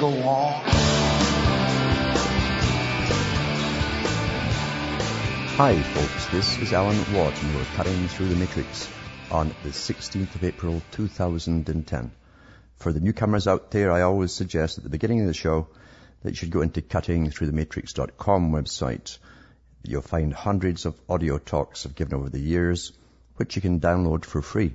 go on. Hi, folks. This is Alan Watt, and we're cutting through the matrix on the 16th of April 2010. For the newcomers out there, I always suggest at the beginning of the show that you should go into cuttingthroughthematrix.com website. You'll find hundreds of audio talks I've given over the years, which you can download for free.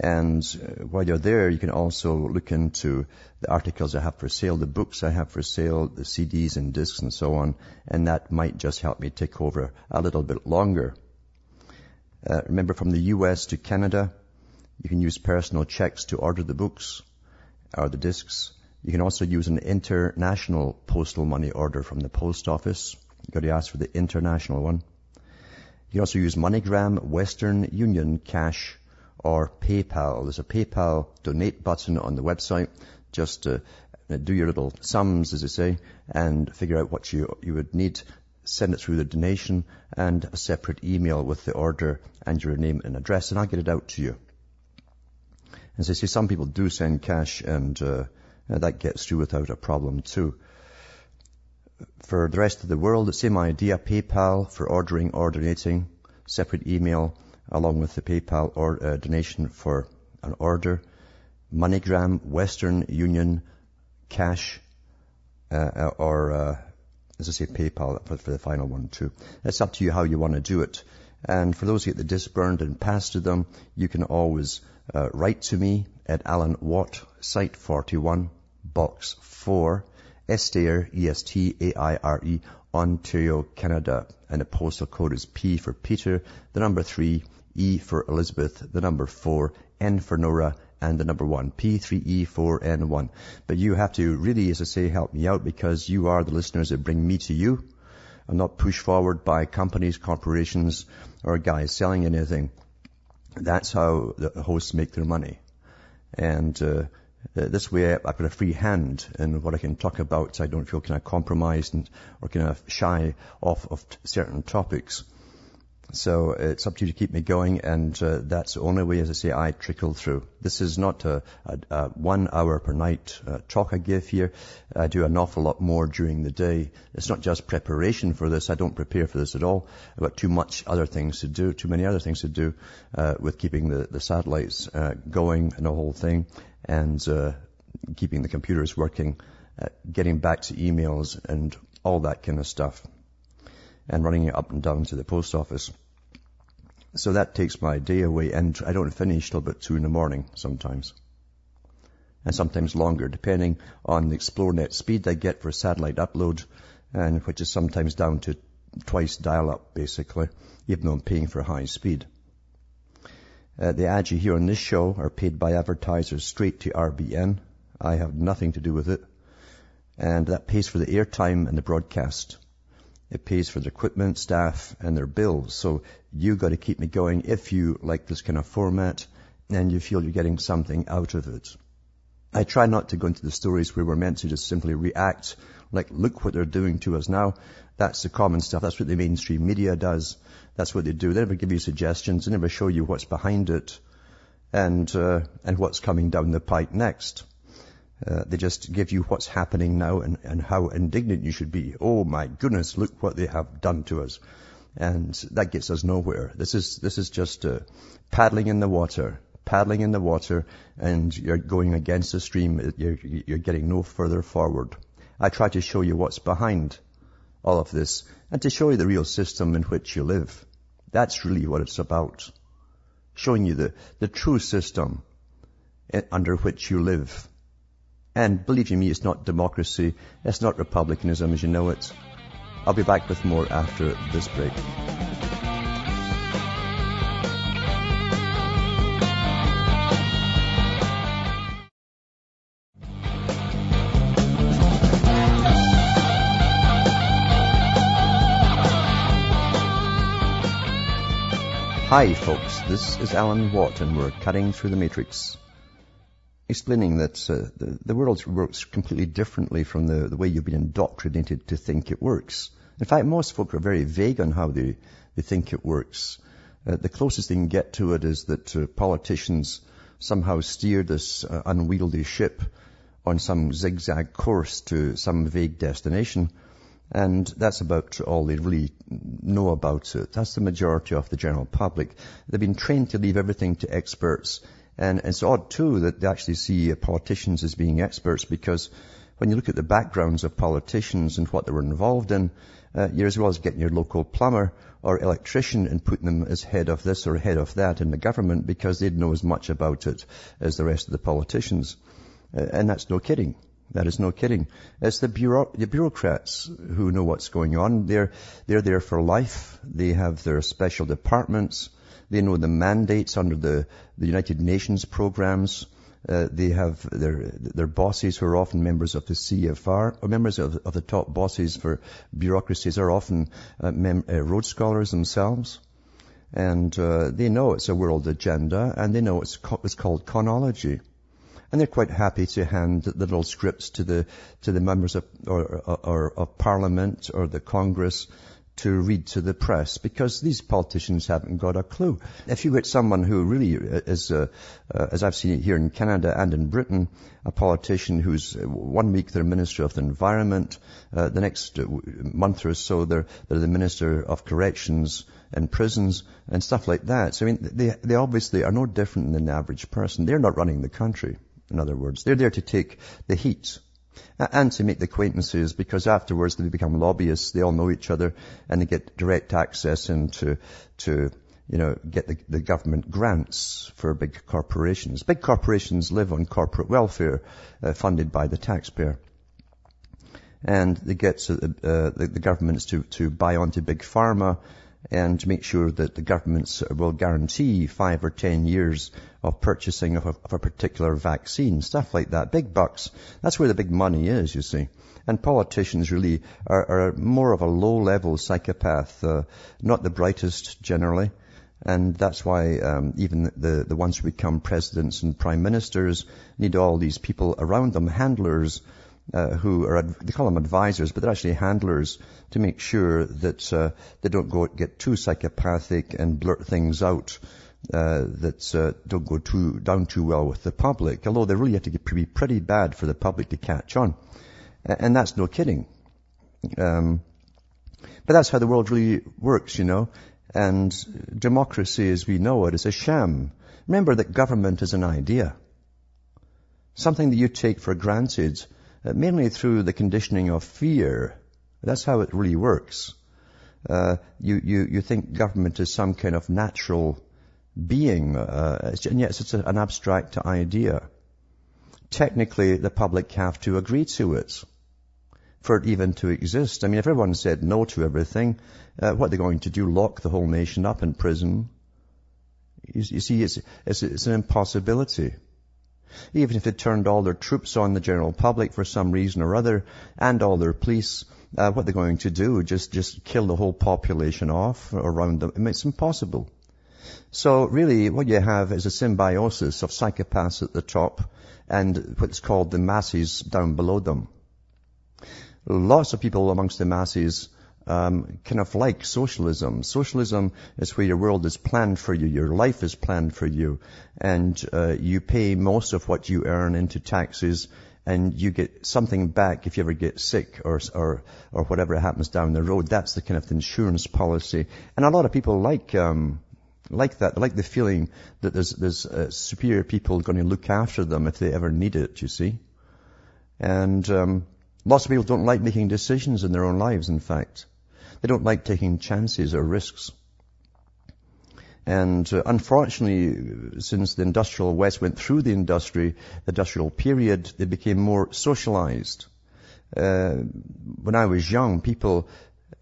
And uh, while you're there, you can also look into the articles I have for sale, the books I have for sale, the CDs and discs and so on, and that might just help me take over a little bit longer. Uh, remember from the US to Canada, you can use personal checks to order the books or the discs. You can also use an international postal money order from the post office. You've got to ask for the international one. You can also use MoneyGram, Western Union, Cash, or PayPal. There's a PayPal donate button on the website. Just uh, do your little sums, as they say, and figure out what you, you would need. Send it through the donation and a separate email with the order and your name and address, and I'll get it out to you. As I say, some people do send cash, and uh, that gets through without a problem too. For the rest of the world, the same idea, PayPal for ordering or donating, separate email, along with the PayPal or uh, donation for an order. MoneyGram, Western Union, cash, uh, uh, or uh, as I say, PayPal for, for, the final one too. It's up to you how you want to do it. And for those who get the disc burned and passed to them, you can always uh, write to me at Alan Watt, Site 41, Box 4, Estaire, E-S-T-A-I-R-E, Ontario, Canada. And the postal code is P for Peter, the number 3, E for Elizabeth, the number 4, N for Nora, and the number 1, P3E4N1. But you have to really, as I say, help me out because you are the listeners that bring me to you. I'm not pushed forward by companies, corporations, or guys selling anything. That's how the hosts make their money. And uh, this way I've got a free hand in what I can talk about so I don't feel kind of compromised and, or kind of shy off of certain topics. So it's up to you to keep me going, and uh, that's the only way, as I say, I trickle through. This is not a, a, a one hour per night uh, talk I give here. I do an awful lot more during the day. It's not just preparation for this. I don't prepare for this at all. I've got too much other things to do, too many other things to do uh, with keeping the, the satellites uh, going and the whole thing, and uh, keeping the computers working, uh, getting back to emails and all that kind of stuff and running it up and down to the post office. So that takes my day away and I don't finish till about two in the morning sometimes. And sometimes longer, depending on the Xplornet speed I get for satellite upload, and which is sometimes down to twice dial-up basically, even though I'm paying for high speed. Uh, the ads you hear on this show are paid by advertisers straight to RBN. I have nothing to do with it. And that pays for the airtime and the broadcast. It pays for their equipment, staff, and their bills. So you got to keep me going if you like this kind of format and you feel you're getting something out of it. I try not to go into the stories where we're meant to just simply react, like, look what they're doing to us now. That's the common stuff. That's what the mainstream media does. That's what they do. They never give you suggestions. They never show you what's behind it and, uh, and what's coming down the pipe next. Uh, they just give you what's happening now and, and how indignant you should be. Oh my goodness, look what they have done to us. And that gets us nowhere. This is, this is just uh, paddling in the water, paddling in the water, and you're going against the stream. You're, you're getting no further forward. I try to show you what's behind all of this and to show you the real system in which you live. That's really what it's about. Showing you the, the true system under which you live and believe you me, it's not democracy, it's not republicanism as you know it. I'll be back with more after this break. Hi, folks. This is Alan Watt, and we're cutting through the matrix. Explaining that uh, the, the world works completely differently from the, the way you've been indoctrinated to think it works. In fact, most folk are very vague on how they, they think it works. Uh, the closest they can get to it is that uh, politicians somehow steer this uh, unwieldy ship on some zigzag course to some vague destination and that's about all they really know about it. That's the majority of the general public. They've been trained to leave everything to experts. And it's odd too that they actually see politicians as being experts because when you look at the backgrounds of politicians and what they were involved in, uh, you're as well as getting your local plumber or electrician and putting them as head of this or head of that in the government because they'd know as much about it as the rest of the politicians. Uh, and that's no kidding. That is no kidding. It's the, bureau- the bureaucrats who know what's going on. They're, they're there for life. They have their special departments. They know the mandates under the, the United Nations programs. Uh, they have their, their bosses who are often members of the CFR, or members of, of the top bosses for bureaucracies are often uh, mem- uh, Rhodes Scholars themselves. And uh, they know it's a world agenda, and they know it's, co- it's called chronology and they're quite happy to hand the little scripts to the to the members of or, or, or, of Parliament or the Congress to read to the press because these politicians haven't got a clue. If you get someone who really is, uh, uh, as I've seen it here in Canada and in Britain, a politician who's uh, one week they're Minister of the Environment, uh, the next uh, month or so they're, they're the Minister of Corrections and prisons and stuff like that. So I mean, they, they obviously are no different than the average person. They're not running the country in other words. They're there to take the heat and to make the acquaintances because afterwards they become lobbyists, they all know each other and they get direct access into, to, you know, get the, the government grants for big corporations. Big corporations live on corporate welfare uh, funded by the taxpayer. And they get uh, the, the governments to, to buy onto big pharma and make sure that the governments will guarantee five or ten years of purchasing of a, of a, particular vaccine, stuff like that. Big bucks. That's where the big money is, you see. And politicians really are, are more of a low-level psychopath, uh, not the brightest generally. And that's why um, even the, the ones who become presidents and prime ministers need all these people around them, handlers, uh, who are, they call them advisors, but they're actually handlers to make sure that uh, they don't go get too psychopathic and blurt things out uh, that uh, don't go too down too well with the public. Although they really have to be pretty bad for the public to catch on, and that's no kidding. Um, but that's how the world really works, you know. And democracy, as we know it, is a sham. Remember that government is an idea, something that you take for granted uh, mainly through the conditioning of fear. That's how it really works. Uh, you, you, you think government is some kind of natural being, uh, and yet it's an abstract idea. Technically, the public have to agree to it for it even to exist. I mean, if everyone said no to everything, uh, what are they going to do? Lock the whole nation up in prison? You, you see, it's, it's, it's an impossibility. Even if they turned all their troops on the general public for some reason or other, and all their police, uh, what they're going to do, just, just kill the whole population off around them. It's impossible. So really what you have is a symbiosis of psychopaths at the top and what's called the masses down below them. Lots of people amongst the masses um, kind of like socialism. Socialism is where your world is planned for you, your life is planned for you, and uh, you pay most of what you earn into taxes, and you get something back if you ever get sick or or or whatever happens down the road. That's the kind of insurance policy, and a lot of people like. Um, like that, they like the feeling that there's, there's uh, superior people going to look after them if they ever need it, you see. And um, lots of people don't like making decisions in their own lives, in fact. They don't like taking chances or risks. And uh, unfortunately, since the industrial West went through the industry, the industrial period, they became more socialized. Uh, when I was young, people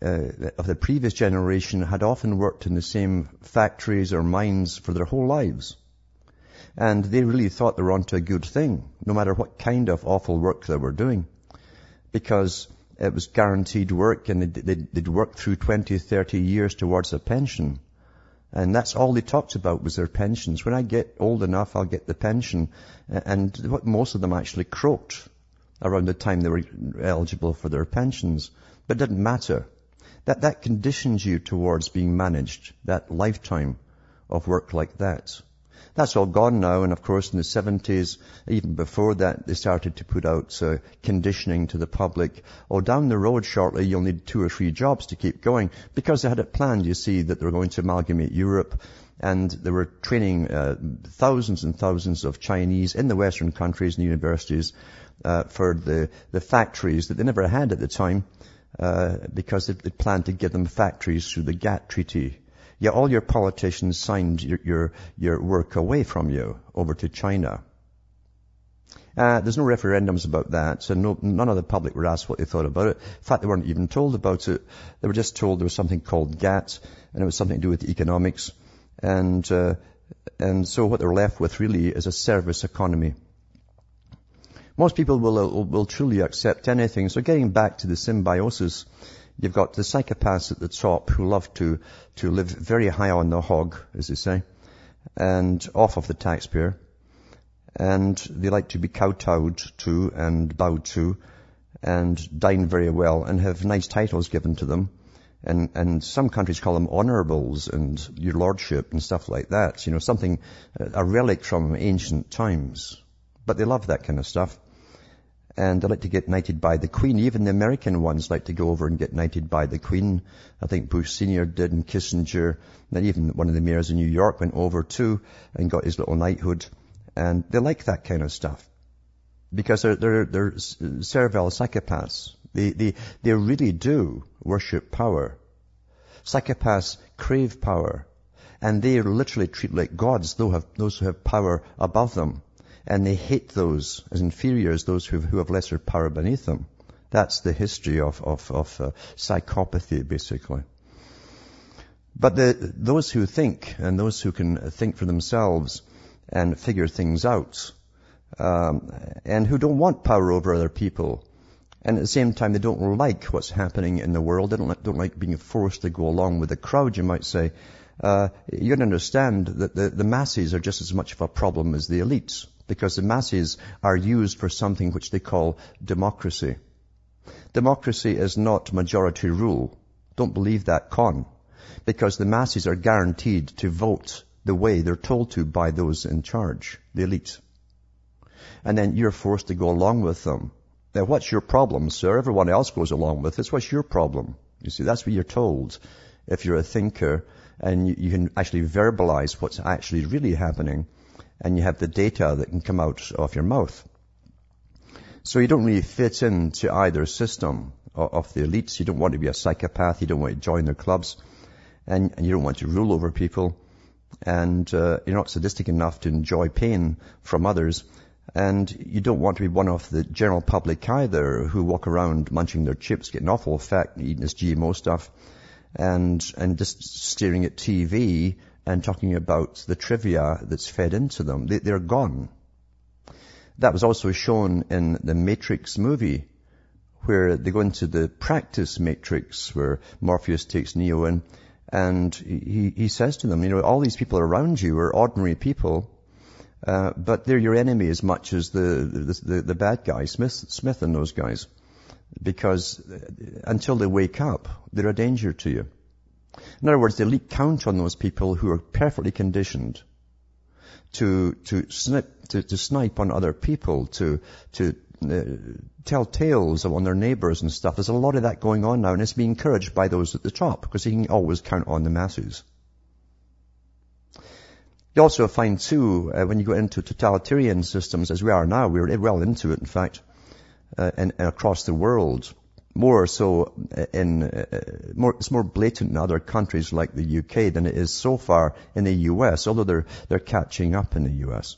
uh, of the previous generation had often worked in the same factories or mines for their whole lives. And they really thought they were onto a good thing, no matter what kind of awful work they were doing. Because it was guaranteed work and they'd, they'd, work through 20, 30 years towards a pension. And that's all they talked about was their pensions. When I get old enough, I'll get the pension. And what most of them actually croaked around the time they were eligible for their pensions. But it didn't matter. That, that conditions you towards being managed, that lifetime of work like that. That's all gone now, and of course in the 70s, even before that, they started to put out uh, conditioning to the public. Or down the road shortly, you'll need two or three jobs to keep going, because they had it planned, you see, that they were going to amalgamate Europe, and they were training uh, thousands and thousands of Chinese in the Western countries and universities uh, for the, the factories that they never had at the time, uh, because they, they planned to give them factories through the GATT treaty Yet all your politicians signed your, your, your work away from you over to China. Uh, there's no referendums about that, so no, none of the public were asked what they thought about it. In fact, they weren't even told about it. They were just told there was something called GATT, and it was something to do with economics. And, uh, and so what they're left with really is a service economy. Most people will, will, will truly accept anything. So getting back to the symbiosis, You've got the psychopaths at the top who love to, to live very high on the hog, as they say, and off of the taxpayer. And they like to be kowtowed to and bowed to and dine very well and have nice titles given to them. And, and some countries call them honorables and your lordship and stuff like that. You know, something, a relic from ancient times. But they love that kind of stuff and they like to get knighted by the Queen. Even the American ones like to go over and get knighted by the Queen. I think Bush Senior did, and Kissinger, and even one of the mayors in New York went over too and got his little knighthood. And they like that kind of stuff because they're they're, they're servile psychopaths. They they they really do worship power. Psychopaths crave power, and they literally treat like gods those who have power above them and they hate those as inferiors, those who, who have lesser power beneath them. That's the history of, of, of uh, psychopathy, basically. But the, those who think, and those who can think for themselves and figure things out, um, and who don't want power over other people, and at the same time they don't like what's happening in the world, they don't like, don't like being forced to go along with the crowd, you might say, uh, you to understand that the, the masses are just as much of a problem as the elites because the masses are used for something which they call democracy. Democracy is not majority rule. Don't believe that con. Because the masses are guaranteed to vote the way they're told to by those in charge, the elite. And then you're forced to go along with them. Now what's your problem, sir? Everyone else goes along with this. What's your problem? You see, that's what you're told. If you're a thinker and you, you can actually verbalize what's actually really happening, and you have the data that can come out of your mouth. So you don't really fit into either system of the elites. You don't want to be a psychopath. You don't want to join their clubs. And, and you don't want to rule over people. And uh, you're not sadistic enough to enjoy pain from others. And you don't want to be one of the general public either who walk around munching their chips, getting awful fat, eating this GMO stuff, and, and just staring at TV and talking about the trivia that's fed into them. They, they're gone. That was also shown in the Matrix movie, where they go into the practice matrix, where Morpheus takes Neo in, and he, he says to them, you know, all these people around you are ordinary people, uh, but they're your enemy as much as the, the, the, the bad guy, Smith, Smith and those guys. Because until they wake up, they're a danger to you. In other words, the elite count on those people who are perfectly conditioned to, to snip, to, to snipe on other people, to, to uh, tell tales on their neighbors and stuff. There's a lot of that going on now and it's being encouraged by those at the top because they can always count on the masses. You also find too, uh, when you go into totalitarian systems as we are now, we're well into it in fact, uh, and, and across the world, more so in, uh, more, it's more blatant in other countries like the UK than it is so far in the US, although they're, they're catching up in the US.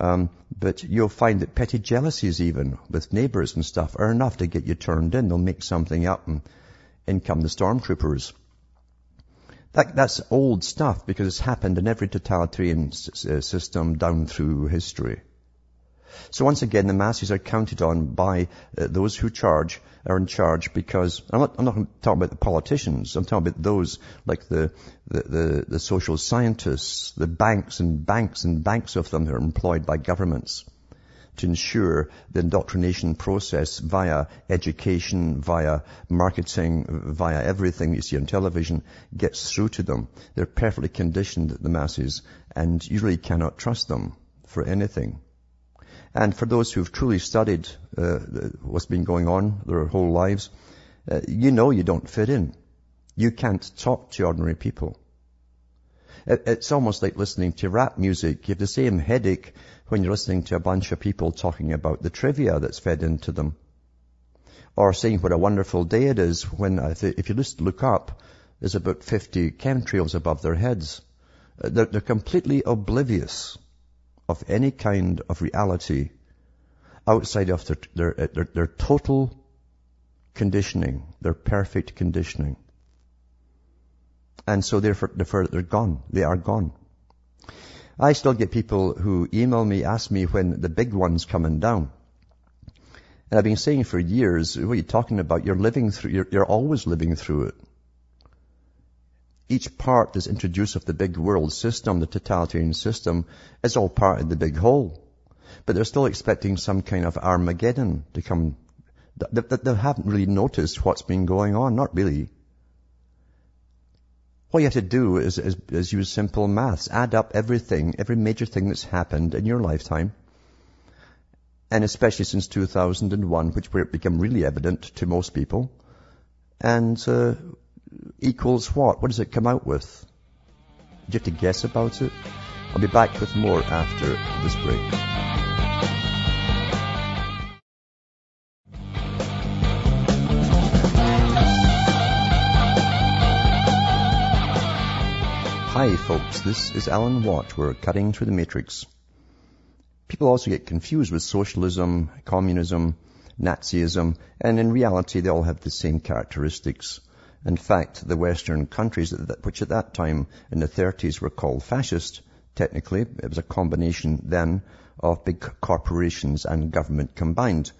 Um, but you'll find that petty jealousies even with neighbors and stuff are enough to get you turned in. They'll make something up and in come the stormtroopers. That, that's old stuff because it's happened in every totalitarian s- uh, system down through history. So once again, the masses are counted on by uh, those who charge, are in charge because, I'm not, I'm not talking about the politicians, I'm talking about those like the, the, the, the social scientists, the banks and banks and banks of them who are employed by governments to ensure the indoctrination process via education, via marketing, via everything you see on television gets through to them. They're perfectly conditioned, the masses, and you really cannot trust them for anything. And for those who've truly studied uh, what's been going on their whole lives, uh, you know you don't fit in. You can't talk to ordinary people. It, it's almost like listening to rap music. You have the same headache when you're listening to a bunch of people talking about the trivia that's fed into them. Or saying what a wonderful day it is when, if you just look up, there's about 50 chemtrails above their heads. Uh, they're, they're completely oblivious of any kind of reality outside of their, their, uh, their, their total conditioning, their perfect conditioning. And so therefore, therefore they're gone. They are gone. I still get people who email me, ask me when the big one's coming down. And I've been saying for years, what are you talking about? You're living through, you're, you're always living through it. Each part is introduced of the big world system, the totalitarian system, is all part of the big whole. But they're still expecting some kind of Armageddon to come. They, they, they haven't really noticed what's been going on, not really. All you have to do is, is, is use simple maths. Add up everything, every major thing that's happened in your lifetime. And especially since 2001, which where it became really evident to most people. And uh, equals what? What does it come out with? Do you have to guess about it? I'll be back with more after this break. Hi folks, this is Alan Watt. We're cutting through the matrix. People also get confused with socialism, communism, Nazism, and in reality they all have the same characteristics. In fact, the Western countries, which at that time in the 30s were called fascist, technically, it was a combination then of big corporations and government combined.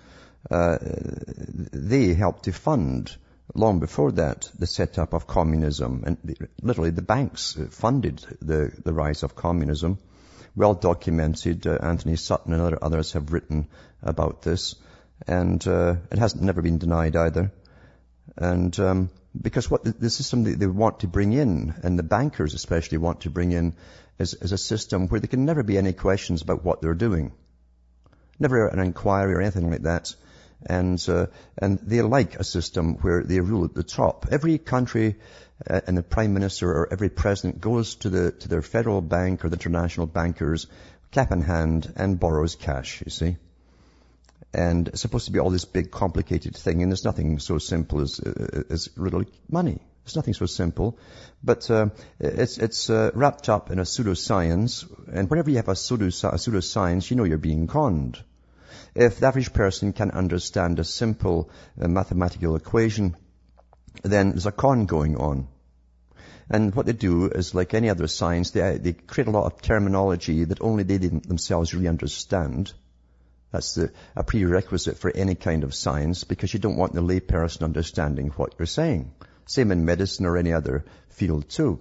Uh, they helped to fund long before that, the setup of communism. And the, literally the banks funded the, the rise of communism. Well documented. Uh, Anthony Sutton and other, others have written about this. And uh, it has never been denied either. And um, because what the, the system they, they, want to bring in, and the bankers especially want to bring in, is, is a system where there can never be any questions about what they're doing. Never an inquiry or anything like that and uh, and they like a system where they rule at the top. Every country uh, and the prime minister or every president goes to the to their federal bank or the international bankers, cap in hand, and borrows cash. You see. And it's supposed to be all this big complicated thing, and there's nothing so simple as, uh, as really money. It's nothing so simple, but uh, it's it's uh, wrapped up in a pseudoscience. And whenever you have a pseudo a pseudoscience, you know you're being conned. If the average person can understand a simple uh, mathematical equation, then there's a con going on. And what they do is, like any other science, they, they create a lot of terminology that only they themselves really understand. That's the, a prerequisite for any kind of science because you don't want the layperson understanding what you're saying. Same in medicine or any other field too.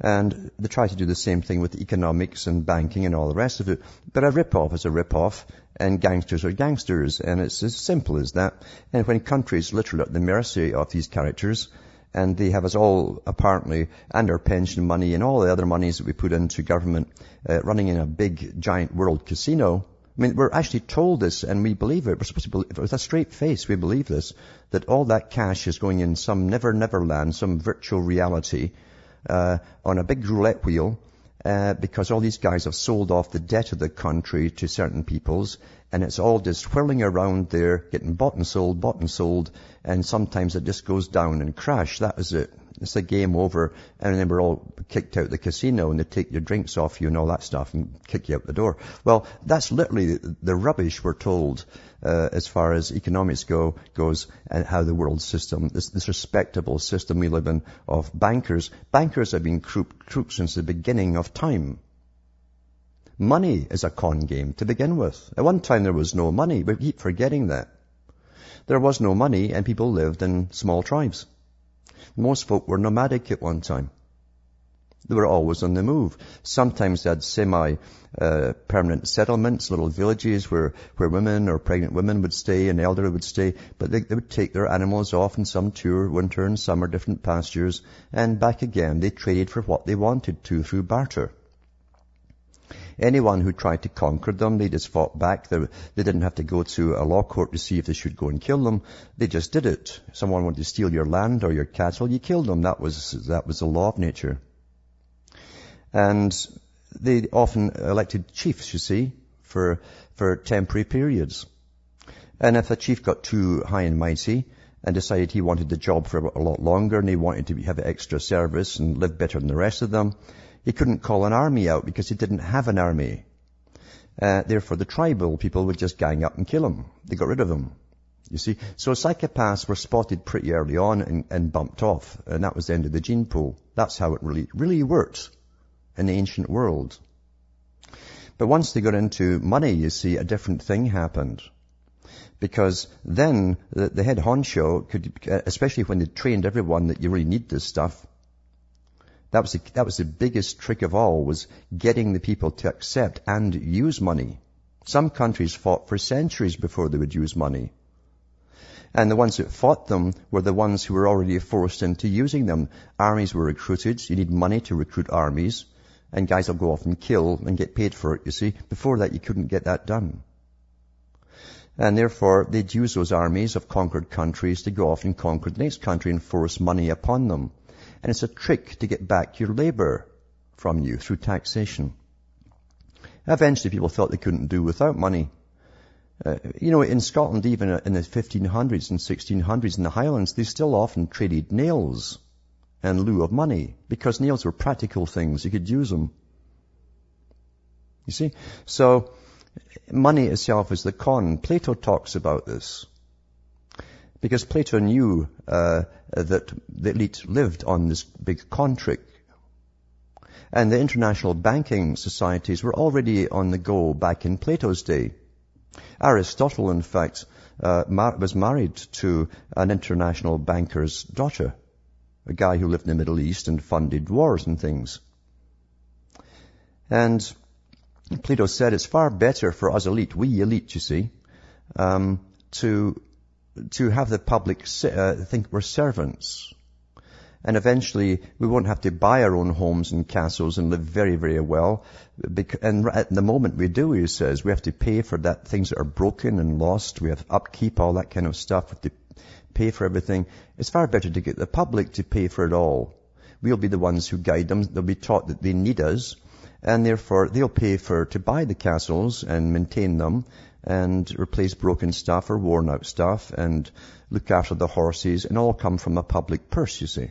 And they try to do the same thing with economics and banking and all the rest of it. But a rip-off is a rip-off, and gangsters are gangsters, and it's as simple as that. And when countries literally at the mercy of these characters, and they have us all apparently, and our pension money and all the other monies that we put into government, uh, running in a big, giant world casino, I mean, we're actually told this and we believe it. We're supposed to believe, it with a straight face, we believe this, that all that cash is going in some never, never land, some virtual reality, uh, on a big roulette wheel uh, because all these guys have sold off the debt of the country to certain peoples, and it's all just whirling around there, getting bought and sold, bought and sold, and sometimes it just goes down and crash. That is it. It's a game over, and then we're all kicked out the casino, and they take your drinks off you and all that stuff, and kick you out the door. Well, that's literally the rubbish we're told uh, as far as economics go goes and how the world system, this, this respectable system we live in of bankers. Bankers have been crooks since the beginning of time. Money is a con game to begin with. At one time there was no money. We keep forgetting that. There was no money and people lived in small tribes. Most folk were nomadic at one time. They were always on the move. Sometimes they had semi-permanent uh, settlements, little villages where, where women or pregnant women would stay and elderly would stay, but they, they would take their animals off in some tour, winter and summer, different pastures, and back again. They traded for what they wanted to through barter. Anyone who tried to conquer them, they just fought back. They, they, didn't have to go to a law court to see if they should go and kill them. They just did it. Someone wanted to steal your land or your cattle, you killed them. That was, that was the law of nature. And they often elected chiefs, you see, for, for temporary periods. And if a chief got too high and mighty and decided he wanted the job for a lot longer and he wanted to have extra service and live better than the rest of them, he couldn't call an army out because he didn't have an army. Uh, therefore, the tribal people would just gang up and kill him. They got rid of him. You see, so psychopaths were spotted pretty early on and, and bumped off, and that was the end of the gene pool. That's how it really really worked in the ancient world. But once they got into money, you see, a different thing happened. Because then the, the head honcho could, especially when they trained everyone that you really need this stuff, that was, the, that was the biggest trick of all, was getting the people to accept and use money. Some countries fought for centuries before they would use money. And the ones that fought them were the ones who were already forced into using them. Armies were recruited. You need money to recruit armies and guys will go off and kill and get paid for it, you see. Before that, you couldn't get that done. And therefore, they'd use those armies of conquered countries to go off and conquer the next country and force money upon them. And it's a trick to get back your labor from you through taxation. Eventually, people thought they couldn't do without money. Uh, you know, in Scotland, even in the 1500s and 1600s in the Highlands, they still often traded nails in lieu of money because nails were practical things. You could use them. You see? So, money itself is the con. Plato talks about this. Because Plato knew uh, that the elite lived on this big con trick. And the international banking societies were already on the go back in Plato's day. Aristotle, in fact, uh, mar- was married to an international banker's daughter a guy who lived in the Middle East and funded wars and things. And Plato said it's far better for us elite, we elite, you see, um, to to have the public uh, think we're servants. And eventually we won't have to buy our own homes and castles and live very, very well. And at the moment we do, he says, we have to pay for that things that are broken and lost. We have upkeep, all that kind of stuff. We have to pay for everything. It's far better to get the public to pay for it all. We'll be the ones who guide them. They'll be taught that they need us, and therefore they'll pay for to buy the castles and maintain them and replace broken stuff or worn out stuff and look after the horses and all come from a public purse, you see.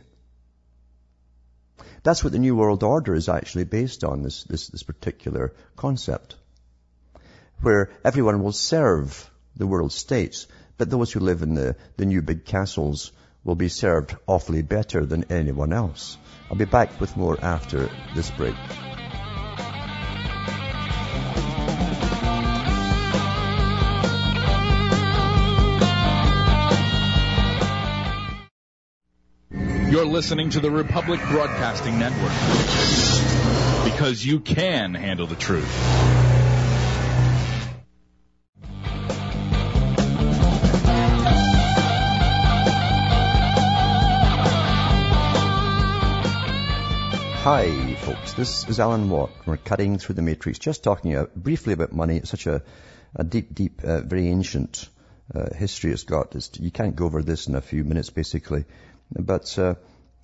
That's what the New World Order is actually based on, this, this, this particular concept. Where everyone will serve the world states but those who live in the, the new big castles will be served awfully better than anyone else. I'll be back with more after this break. Listening to the Republic Broadcasting Network because you can handle the truth. Hi, folks. This is Alan Watt. We're cutting through the matrix, just talking uh, briefly about money. It's such a, a deep, deep, uh, very ancient uh, history it's got. It's, you can't go over this in a few minutes, basically. But uh,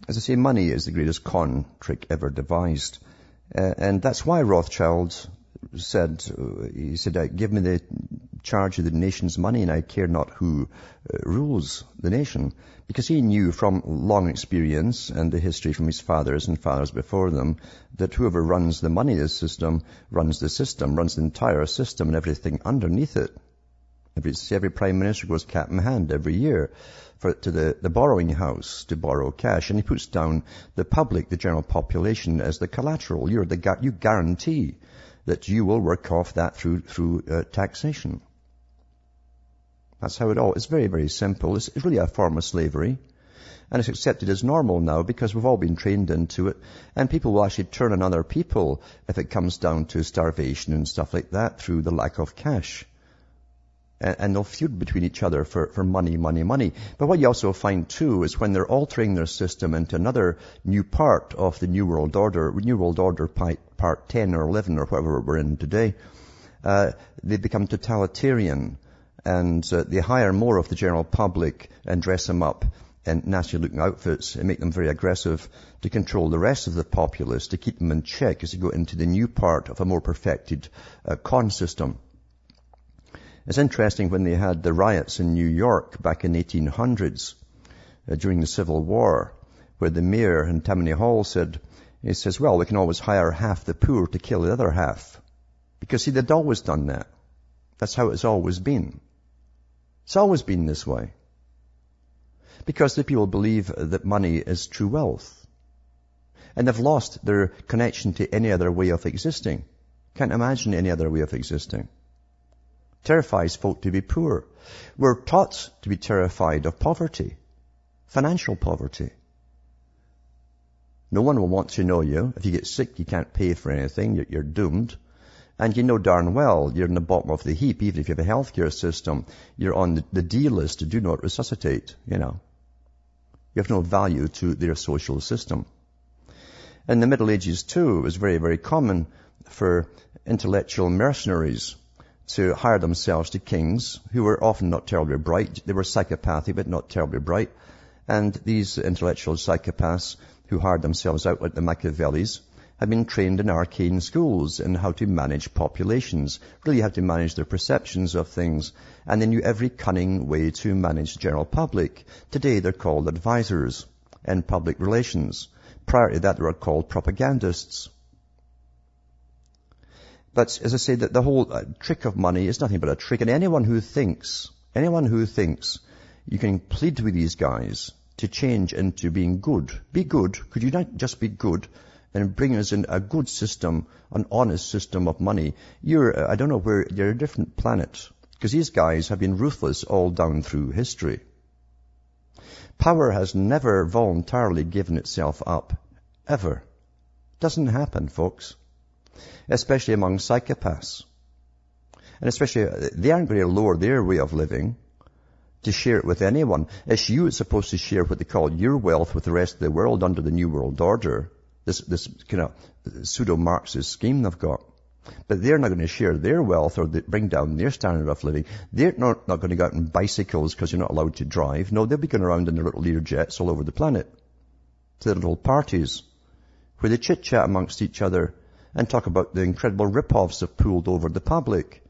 as I say, money is the greatest con trick ever devised. Uh, and that's why Rothschild said, uh, he said, give me the charge of the nation's money and I care not who rules the nation because he knew from long experience and the history from his fathers and fathers before them that whoever runs the money system runs the system, runs the entire system and everything underneath it. Every, every prime minister goes cap in hand every year for, to the, the borrowing house to borrow cash and he puts down the public, the general population as the collateral. You're the, you guarantee that you will work off that through, through uh, taxation. That's how it all, it's very, very simple. It's, it's really a form of slavery. And it's accepted as normal now because we've all been trained into it. And people will actually turn on other people if it comes down to starvation and stuff like that through the lack of cash. And, and they'll feud between each other for, for money, money, money. But what you also find too is when they're altering their system into another new part of the New World Order, New World Order part 10 or 11 or whatever we're in today, uh, they become totalitarian and uh, they hire more of the general public and dress them up in nasty looking outfits and make them very aggressive to control the rest of the populace, to keep them in check as they go into the new part of a more perfected uh, con system. It's interesting when they had the riots in New York back in 1800s uh, during the Civil War, where the mayor in Tammany Hall said, he says, well, we can always hire half the poor to kill the other half. Because see, they'd always done that. That's how it's always been. It's always been this way. Because the people believe that money is true wealth. And they've lost their connection to any other way of existing. Can't imagine any other way of existing. Terrifies folk to be poor. We're taught to be terrified of poverty. Financial poverty. No one will want to know you. If you get sick, you can't pay for anything. You're, doomed. And you know darn well you're in the bottom of the heap, even if you have a healthcare system. You're on the, D list to do not resuscitate, you know. You have no value to their social system. In the Middle Ages too, it was very, very common for intellectual mercenaries to hire themselves to kings who were often not terribly bright. They were psychopathic, but not terribly bright. And these intellectual psychopaths who hired themselves out like the Machiavellis had been trained in arcane schools in how to manage populations, really how to manage their perceptions of things, and they knew every cunning way to manage the general public. Today they're called advisors in public relations. Prior to that they were called propagandists. But as I say, that the whole uh, trick of money is nothing but a trick, and anyone who thinks, anyone who thinks you can plead with these guys to change into being good, be good, could you not just be good and bring us in a good system, an honest system of money, you're, I don't know where, you're a different planet. Because these guys have been ruthless all down through history. Power has never voluntarily given itself up. Ever. Doesn't happen, folks. Especially among psychopaths. And especially, uh, they aren't going to lower their way of living to share it with anyone. It's you that's supposed to share what they call your wealth with the rest of the world under the New World Order this, this kind of pseudo-Marxist scheme they've got. But they're not going to share their wealth or bring down their standard of living. They're not, not going to go out on bicycles because you're not allowed to drive. No, they'll be going around in their little Lear jets all over the planet to their little parties where they chit-chat amongst each other and talk about the incredible rip-offs they've pulled over the public.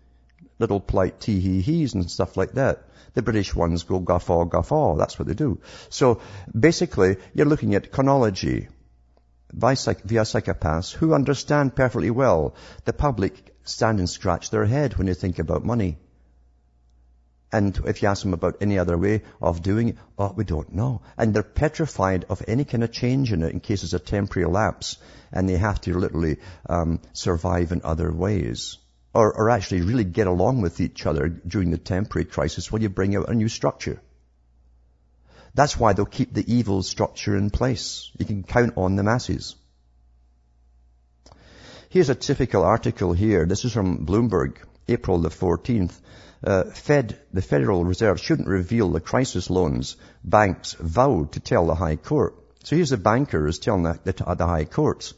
Little polite tee-hee-hees and stuff like that. The British ones go guffaw, guffaw. That's what they do. So basically, you're looking at chronology via psychopaths who understand perfectly well the public stand and scratch their head when they think about money. And if you ask them about any other way of doing it, oh, we don't know. And they're petrified of any kind of change in it in case it's a temporary lapse and they have to literally um, survive in other ways. Or, or actually really get along with each other during the temporary crisis while you bring out a new structure. That's why they'll keep the evil structure in place. You can count on the masses. Here's a typical article here. This is from Bloomberg, April the 14th. Uh, Fed, the Federal Reserve shouldn't reveal the crisis loans banks vowed to tell the High Court. So here's the bankers telling the, the, the High Courts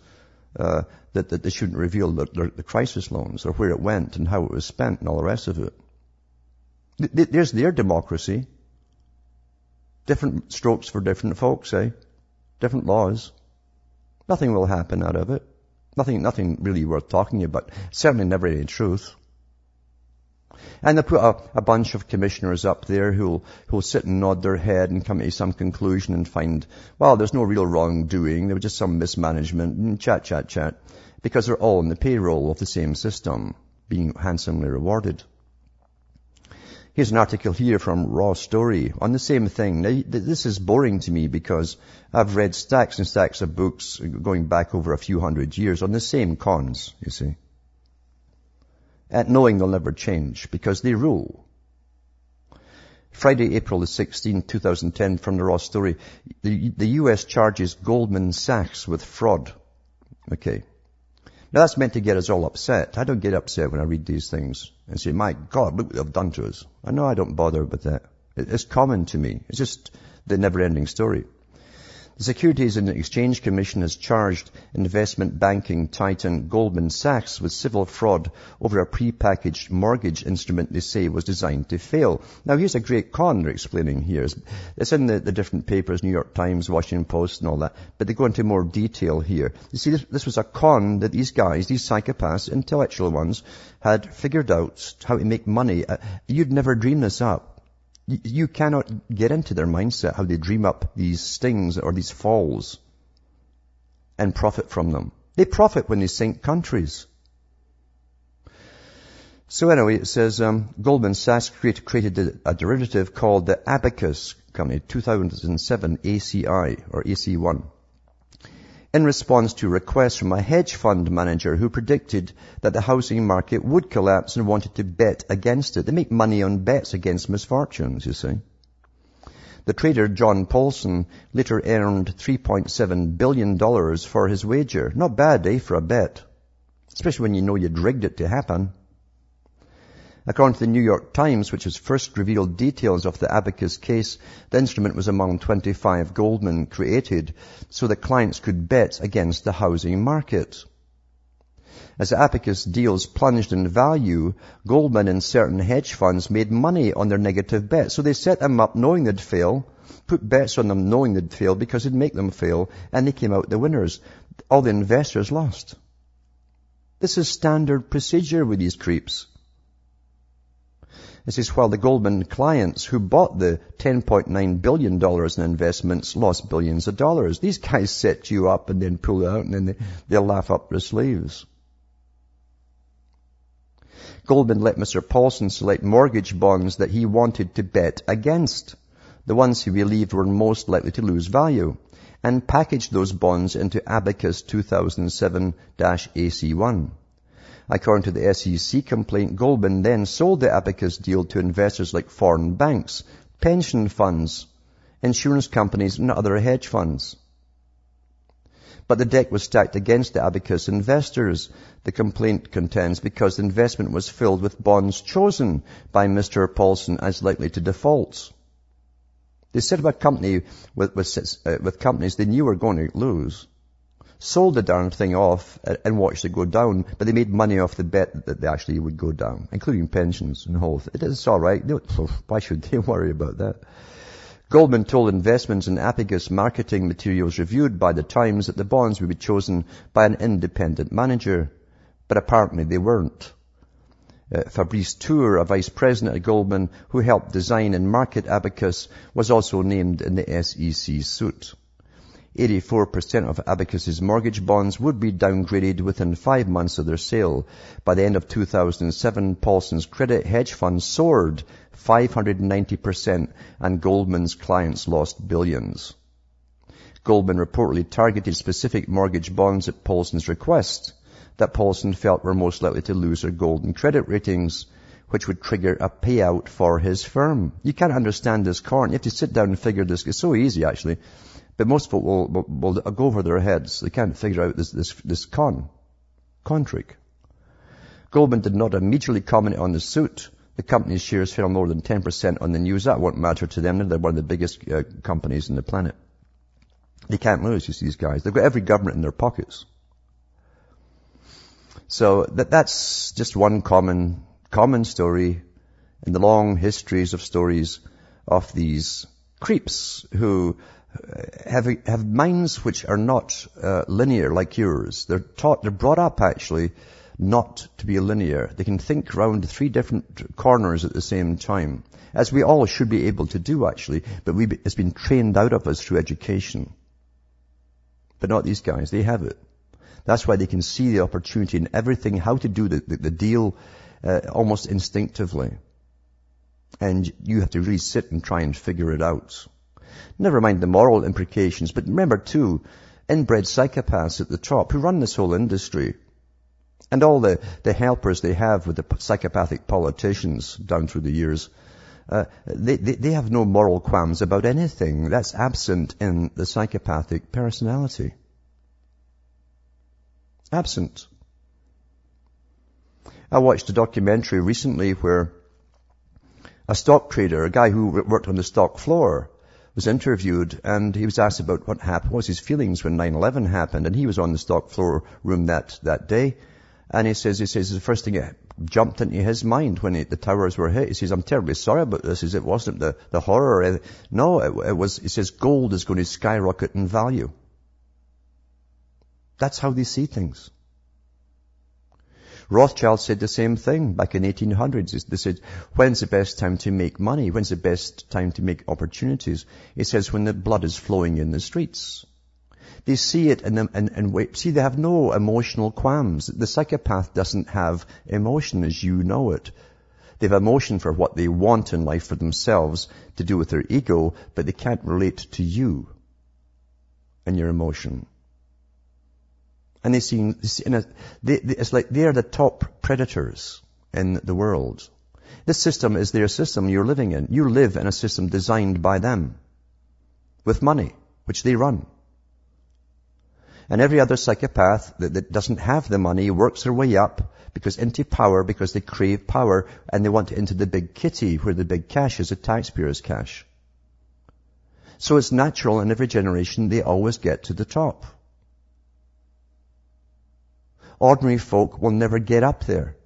uh, that, that they shouldn't reveal the, the, the, crisis loans or where it went and how it was spent and all the rest of it. There's their democracy. Different strokes for different folks, eh? Different laws. Nothing will happen out of it. Nothing, nothing really worth talking about. Certainly never any truth. And they put a, a, bunch of commissioners up there who'll, who'll sit and nod their head and come to some conclusion and find, well, there's no real wrongdoing. There was just some mismanagement and chat, chat, chat. Because they're all in the payroll of the same system, being handsomely rewarded. Here's an article here from Raw Story on the same thing. Now, this is boring to me because I've read stacks and stacks of books going back over a few hundred years on the same cons, you see. And knowing they'll never change because they rule. Friday, April the 16th, 2010, from the Raw Story. The, the U.S. charges Goldman Sachs with fraud. Okay. Now that's meant to get us all upset. I don't get upset when I read these things and say, my God, look what they've done to us. I know I don't bother with that. It's common to me. It's just the never-ending story. The Securities and Exchange Commission has charged investment banking titan Goldman Sachs with civil fraud over a prepackaged mortgage instrument they say was designed to fail. Now here's a great con they're explaining here. It's in the, the different papers, New York Times, Washington Post and all that, but they go into more detail here. You see, this, this was a con that these guys, these psychopaths, intellectual ones, had figured out how to make money. Uh, you'd never dream this up. You cannot get into their mindset how they dream up these stings or these falls and profit from them. They profit when they sink countries. So anyway, it says um, Goldman Sachs created, a, a derivative called the Abacus Company, 2007 ACI or AC1 in response to requests from a hedge fund manager who predicted that the housing market would collapse and wanted to bet against it. They make money on bets against misfortunes, you see. The trader John Paulson later earned $3.7 billion for his wager. Not bad, eh, for a bet. Especially when you know you'd rigged it to happen. According to the New York Times, which has first revealed details of the Abacus case, the instrument was among 25 Goldman created so that clients could bet against the housing market. As the Abacus deals plunged in value, Goldman and certain hedge funds made money on their negative bets. So they set them up knowing they'd fail, put bets on them knowing they'd fail because it'd make them fail, and they came out the winners. All the investors lost. This is standard procedure with these creeps. It is while the Goldman clients who bought the $10.9 billion in investments lost billions of dollars. These guys set you up and then pull out and then they, they'll laugh up their sleeves. Goldman let Mr. Paulson select mortgage bonds that he wanted to bet against, the ones he believed were most likely to lose value, and packaged those bonds into Abacus 2007-AC1. According to the SEC complaint, Goldman then sold the Abacus deal to investors like foreign banks, pension funds, insurance companies, and other hedge funds. But the deck was stacked against the Abacus investors, the complaint contends, because the investment was filled with bonds chosen by Mr. Paulson as likely to default. They up a company with, with, uh, with companies they knew were going to lose sold the darn thing off and watched it go down, but they made money off the bet that they actually would go down, including pensions and health. It's all right. Why should they worry about that? Goldman told investments in Abacus marketing materials reviewed by the Times that the bonds would be chosen by an independent manager, but apparently they weren't. Uh, Fabrice Tourre, a vice president at Goldman who helped design and market Abacus, was also named in the SEC suit. 84% of Abacus's mortgage bonds would be downgraded within five months of their sale. By the end of 2007, Paulson's credit hedge fund soared 590% and Goldman's clients lost billions. Goldman reportedly targeted specific mortgage bonds at Paulson's request that Paulson felt were most likely to lose their golden credit ratings, which would trigger a payout for his firm. You can't understand this, Corn. You have to sit down and figure this. It's so easy, actually. But most folk will, will, will, go over their heads. They can't figure out this, this, this con, con trick. Goldman did not immediately comment on the suit. The company's shares fell more than 10% on the news. That won't matter to them. They're one of the biggest uh, companies in the planet. They can't lose, you see, these guys. They've got every government in their pockets. So that, that's just one common, common story in the long histories of stories of these creeps who have, have minds which are not uh, linear like yours. They're taught, they're brought up actually not to be linear. They can think around three different corners at the same time, as we all should be able to do actually, but we, it's been trained out of us through education. But not these guys. They have it. That's why they can see the opportunity in everything, how to do the, the, the deal uh, almost instinctively. And you have to really sit and try and figure it out. Never mind the moral implications, but remember too, inbred psychopaths at the top who run this whole industry. And all the, the helpers they have with the psychopathic politicians down through the years, uh, they, they, they have no moral qualms about anything. That's absent in the psychopathic personality. Absent. I watched a documentary recently where a stock trader, a guy who worked on the stock floor, was interviewed and he was asked about what happened, what was his feelings when 9-11 happened and he was on the stock floor room that, that day. And he says, he says, the first thing that jumped into his mind when he, the towers were hit, he says, I'm terribly sorry about this. He says, it wasn't the, the horror. No, it, it was, he says, gold is going to skyrocket in value. That's how they see things. Rothschild said the same thing back in 1800s. They said, when's the best time to make money? When's the best time to make opportunities? He says, when the blood is flowing in the streets. They see it and, and, and. See, they have no emotional qualms. The psychopath doesn't have emotion as you know it. They have emotion for what they want in life for themselves to do with their ego, but they can't relate to you and your emotion. And they seem, they, they, it's like they're the top predators in the world. This system is their system you're living in. You live in a system designed by them with money, which they run. And every other psychopath that, that, doesn't have the money works their way up because into power, because they crave power and they want into the big kitty where the big cash is, the taxpayer's cash. So it's natural in every generation they always get to the top. Ordinary folk will never get up there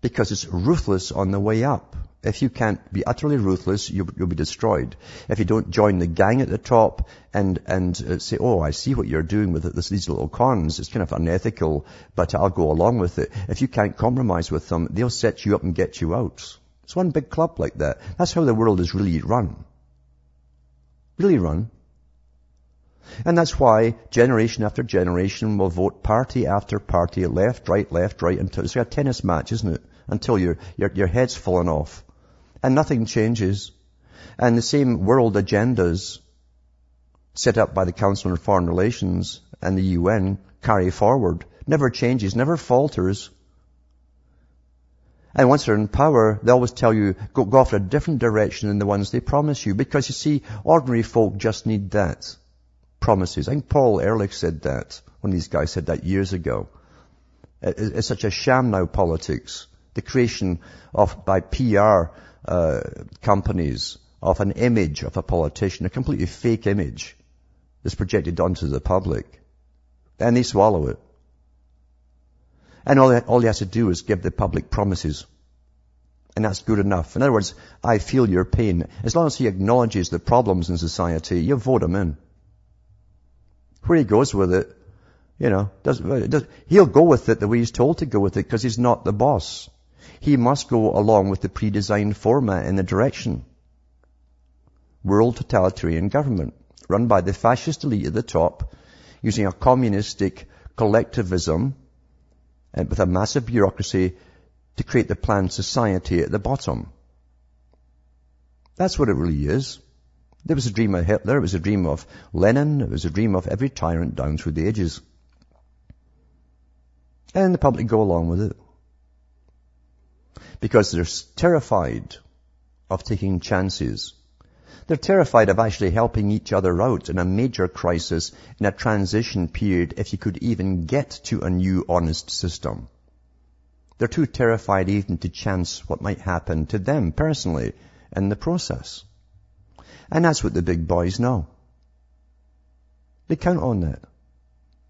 because it's ruthless on the way up. If you can't be utterly ruthless, you'll, you'll, be destroyed. If you don't join the gang at the top and and uh, say, "Oh, I see what you're doing with this, these little cons. It's kind of unethical, but I'll go along with it." If you can't compromise with them, they'll set you up and get you out. It's one big club like that. That's how the world is really run. Really run. And that's why generation after generation will vote party after party, left, right, left, right, until it's like a tennis match, isn't it? Until your, your, your head's fallen off. And nothing changes. And the same world agendas set up by the Council on Foreign Relations and the UN carry forward. Never changes, never falters. And once they're in power, they always tell you, go, go off in a different direction than the ones they promise you. Because you see, ordinary folk just need that promises. I think Paul Ehrlich said that. One of these guys said that years ago. It's such a sham now, politics. The creation of, by PR uh, companies, of an image of a politician, a completely fake image that's projected onto the public. And they swallow it. And all, all he has to do is give the public promises. And that's good enough. In other words, I feel your pain. As long as he acknowledges the problems in society, you vote him in. Where he goes with it, you know, does, does, he'll go with it the way he's told to go with it because he's not the boss. He must go along with the pre-designed format and the direction. World totalitarian government run by the fascist elite at the top using a communistic collectivism and with a massive bureaucracy to create the planned society at the bottom. That's what it really is. There was a dream of Hitler, it was a dream of Lenin, it was a dream of every tyrant down through the ages. And the public go along with it. Because they're terrified of taking chances. They're terrified of actually helping each other out in a major crisis, in a transition period, if you could even get to a new honest system. They're too terrified even to chance what might happen to them personally in the process. And that's what the big boys know. They count on that.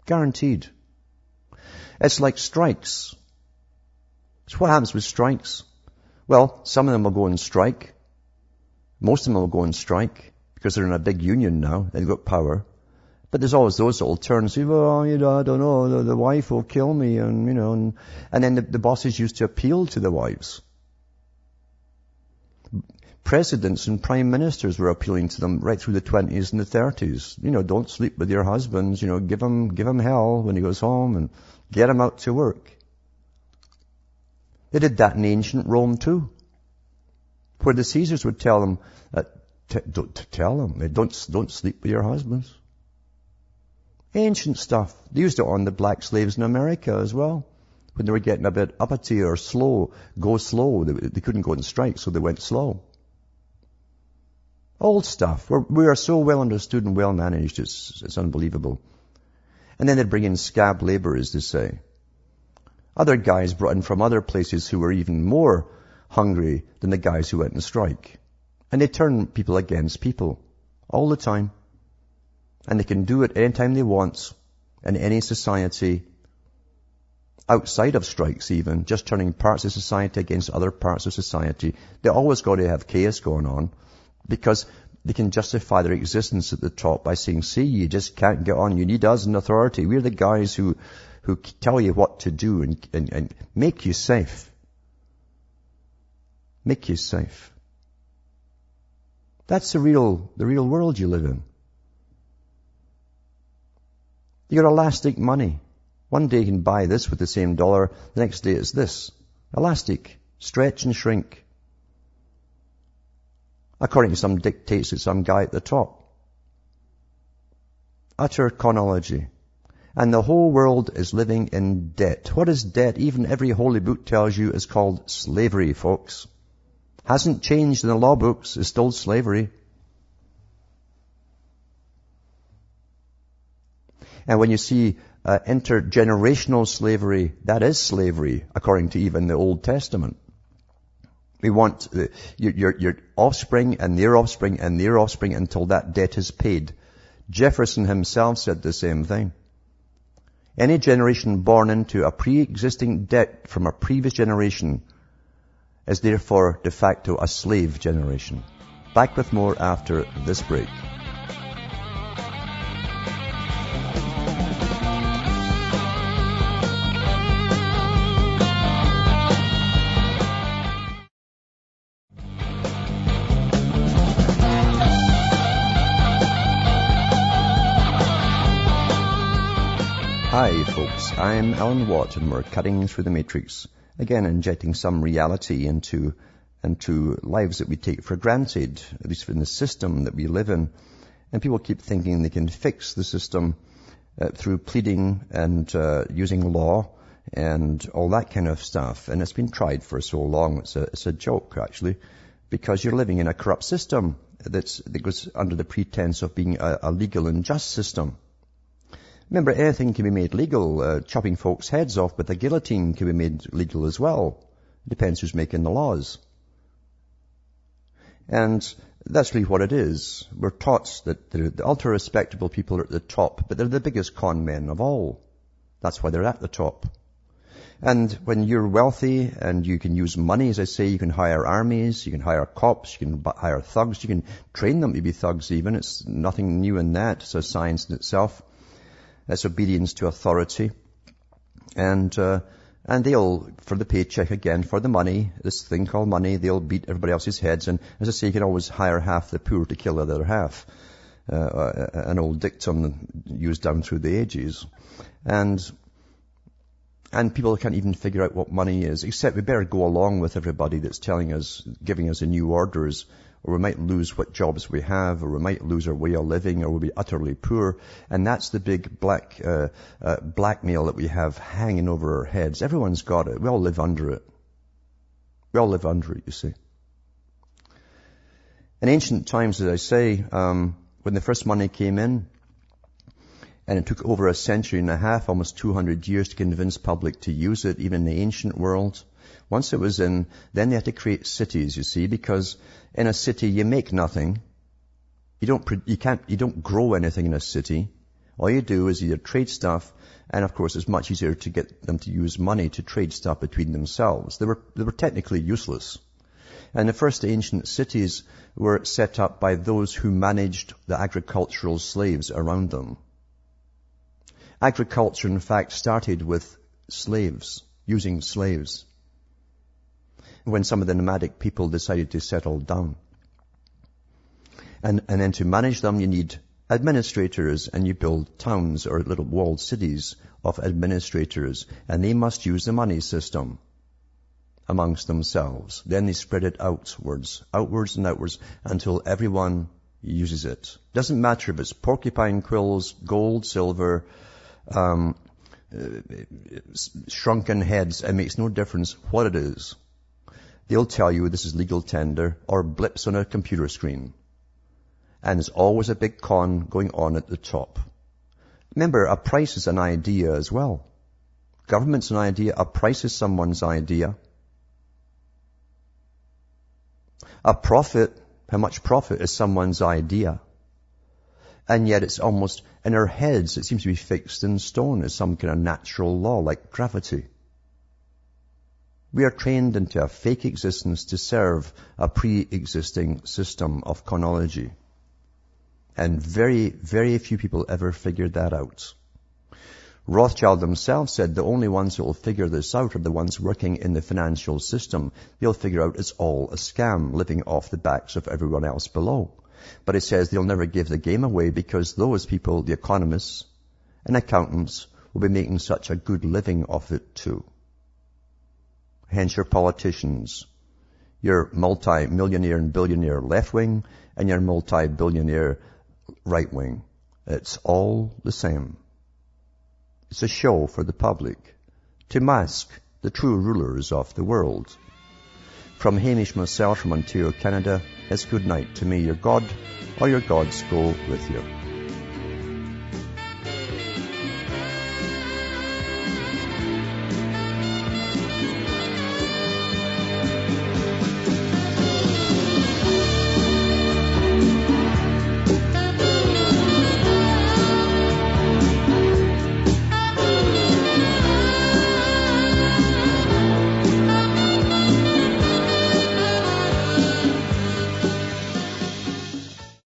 Guaranteed. It's like strikes. So what happens with strikes? Well, some of them will go on strike. Most of them will go on strike because they're in a big union now. They've got power. But there's always those that will turn and say, well, you know, I don't know, the, the wife will kill me and, you know, and, and then the, the bosses used to appeal to the wives presidents and prime ministers were appealing to them right through the 20s and the 30s. You know, don't sleep with your husbands. You know, give him, give him hell when he goes home and get him out to work. They did that in ancient Rome too. Where the Caesars would tell them, uh, t- don't tell them, don't, don't sleep with your husbands. Ancient stuff. They used it on the black slaves in America as well. When they were getting a bit uppity or slow, go slow. They, they couldn't go and strike, so they went slow. Old stuff. We're, we are so well understood and well managed, it's, it's unbelievable. And then they'd bring in scab laborers, they say. Other guys brought in from other places who were even more hungry than the guys who went on strike. And they turn people against people all the time. And they can do it anytime they want in any society outside of strikes even, just turning parts of society against other parts of society. They always got to have chaos going on because they can justify their existence at the top by saying, see, you just can't get on. You need us in authority. We're the guys who, who tell you what to do and, and, and make you safe. Make you safe. That's the real, the real world you live in. You got elastic money. One day you can buy this with the same dollar, the next day it's this. Elastic. Stretch and shrink according to some dictates of some guy at the top. Utter chronology. And the whole world is living in debt. What is debt? Even every holy book tells you is called slavery, folks. Hasn't changed in the law books. It's still slavery. And when you see uh, intergenerational slavery, that is slavery, according to even the Old Testament. We want your, your, your offspring and their offspring and their offspring until that debt is paid. Jefferson himself said the same thing. Any generation born into a pre-existing debt from a previous generation is therefore de facto a slave generation. Back with more after this break. I'm Alan Watt and we're cutting through the matrix. Again, injecting some reality into, into lives that we take for granted, at least in the system that we live in. And people keep thinking they can fix the system uh, through pleading and uh, using law and all that kind of stuff. And it's been tried for so long, it's a, it's a joke actually, because you're living in a corrupt system that's, that goes under the pretense of being a, a legal and just system. Remember, anything can be made legal. Uh, chopping folks' heads off with a guillotine can be made legal as well. Depends who's making the laws. And that's really what it is. We're taught that the ultra respectable people are at the top, but they're the biggest con men of all. That's why they're at the top. And when you're wealthy and you can use money, as I say, you can hire armies, you can hire cops, you can hire thugs, you can train them to be thugs even. It's nothing new in that. It's a science in itself. That's obedience to authority. And, uh, and they'll, for the paycheck again, for the money, this thing called money, they'll beat everybody else's heads. And as I say, you can always hire half the poor to kill the other half. Uh, uh an old dictum used down through the ages. And, and people can't even figure out what money is, except we better go along with everybody that's telling us, giving us the new orders or we might lose what jobs we have, or we might lose our way of living, or we'll be utterly poor. And that's the big black uh, uh, blackmail that we have hanging over our heads. Everyone's got it. We all live under it. We all live under it, you see. In ancient times, as I say, um, when the first money came in, and it took over a century and a half, almost 200 years to convince public to use it, even in the ancient world. Once it was in, then they had to create cities, you see, because in a city you make nothing. You don't, you can't, you don't grow anything in a city. All you do is either trade stuff, and of course it's much easier to get them to use money to trade stuff between themselves. They were, they were technically useless. And the first ancient cities were set up by those who managed the agricultural slaves around them. Agriculture, in fact, started with slaves, using slaves when some of the nomadic people decided to settle down. And, and then to manage them, you need administrators and you build towns or little walled cities of administrators and they must use the money system amongst themselves. Then they spread it outwards, outwards and outwards until everyone uses it. Doesn't matter if it's porcupine quills, gold, silver, um, uh, shrunken heads, it makes no difference what it is. They'll tell you this is legal tender or blips on a computer screen. And there's always a big con going on at the top. Remember, a price is an idea as well. Government's an idea, a price is someone's idea. A profit, how much profit is someone's idea. And yet it's almost in our heads, it seems to be fixed in stone as some kind of natural law like gravity. We are trained into a fake existence to serve a pre-existing system of chronology. And very, very few people ever figured that out. Rothschild themselves said the only ones who will figure this out are the ones working in the financial system. They'll figure out it's all a scam, living off the backs of everyone else below. But it says they'll never give the game away because those people, the economists and accountants, will be making such a good living off it too. Hence your politicians, your multi-millionaire and billionaire left wing and your multi-billionaire right wing. It's all the same. It's a show for the public to mask the true rulers of the world. From Hamish myself from Ontario, Canada, it's good night to me. Your God or your gods go with you.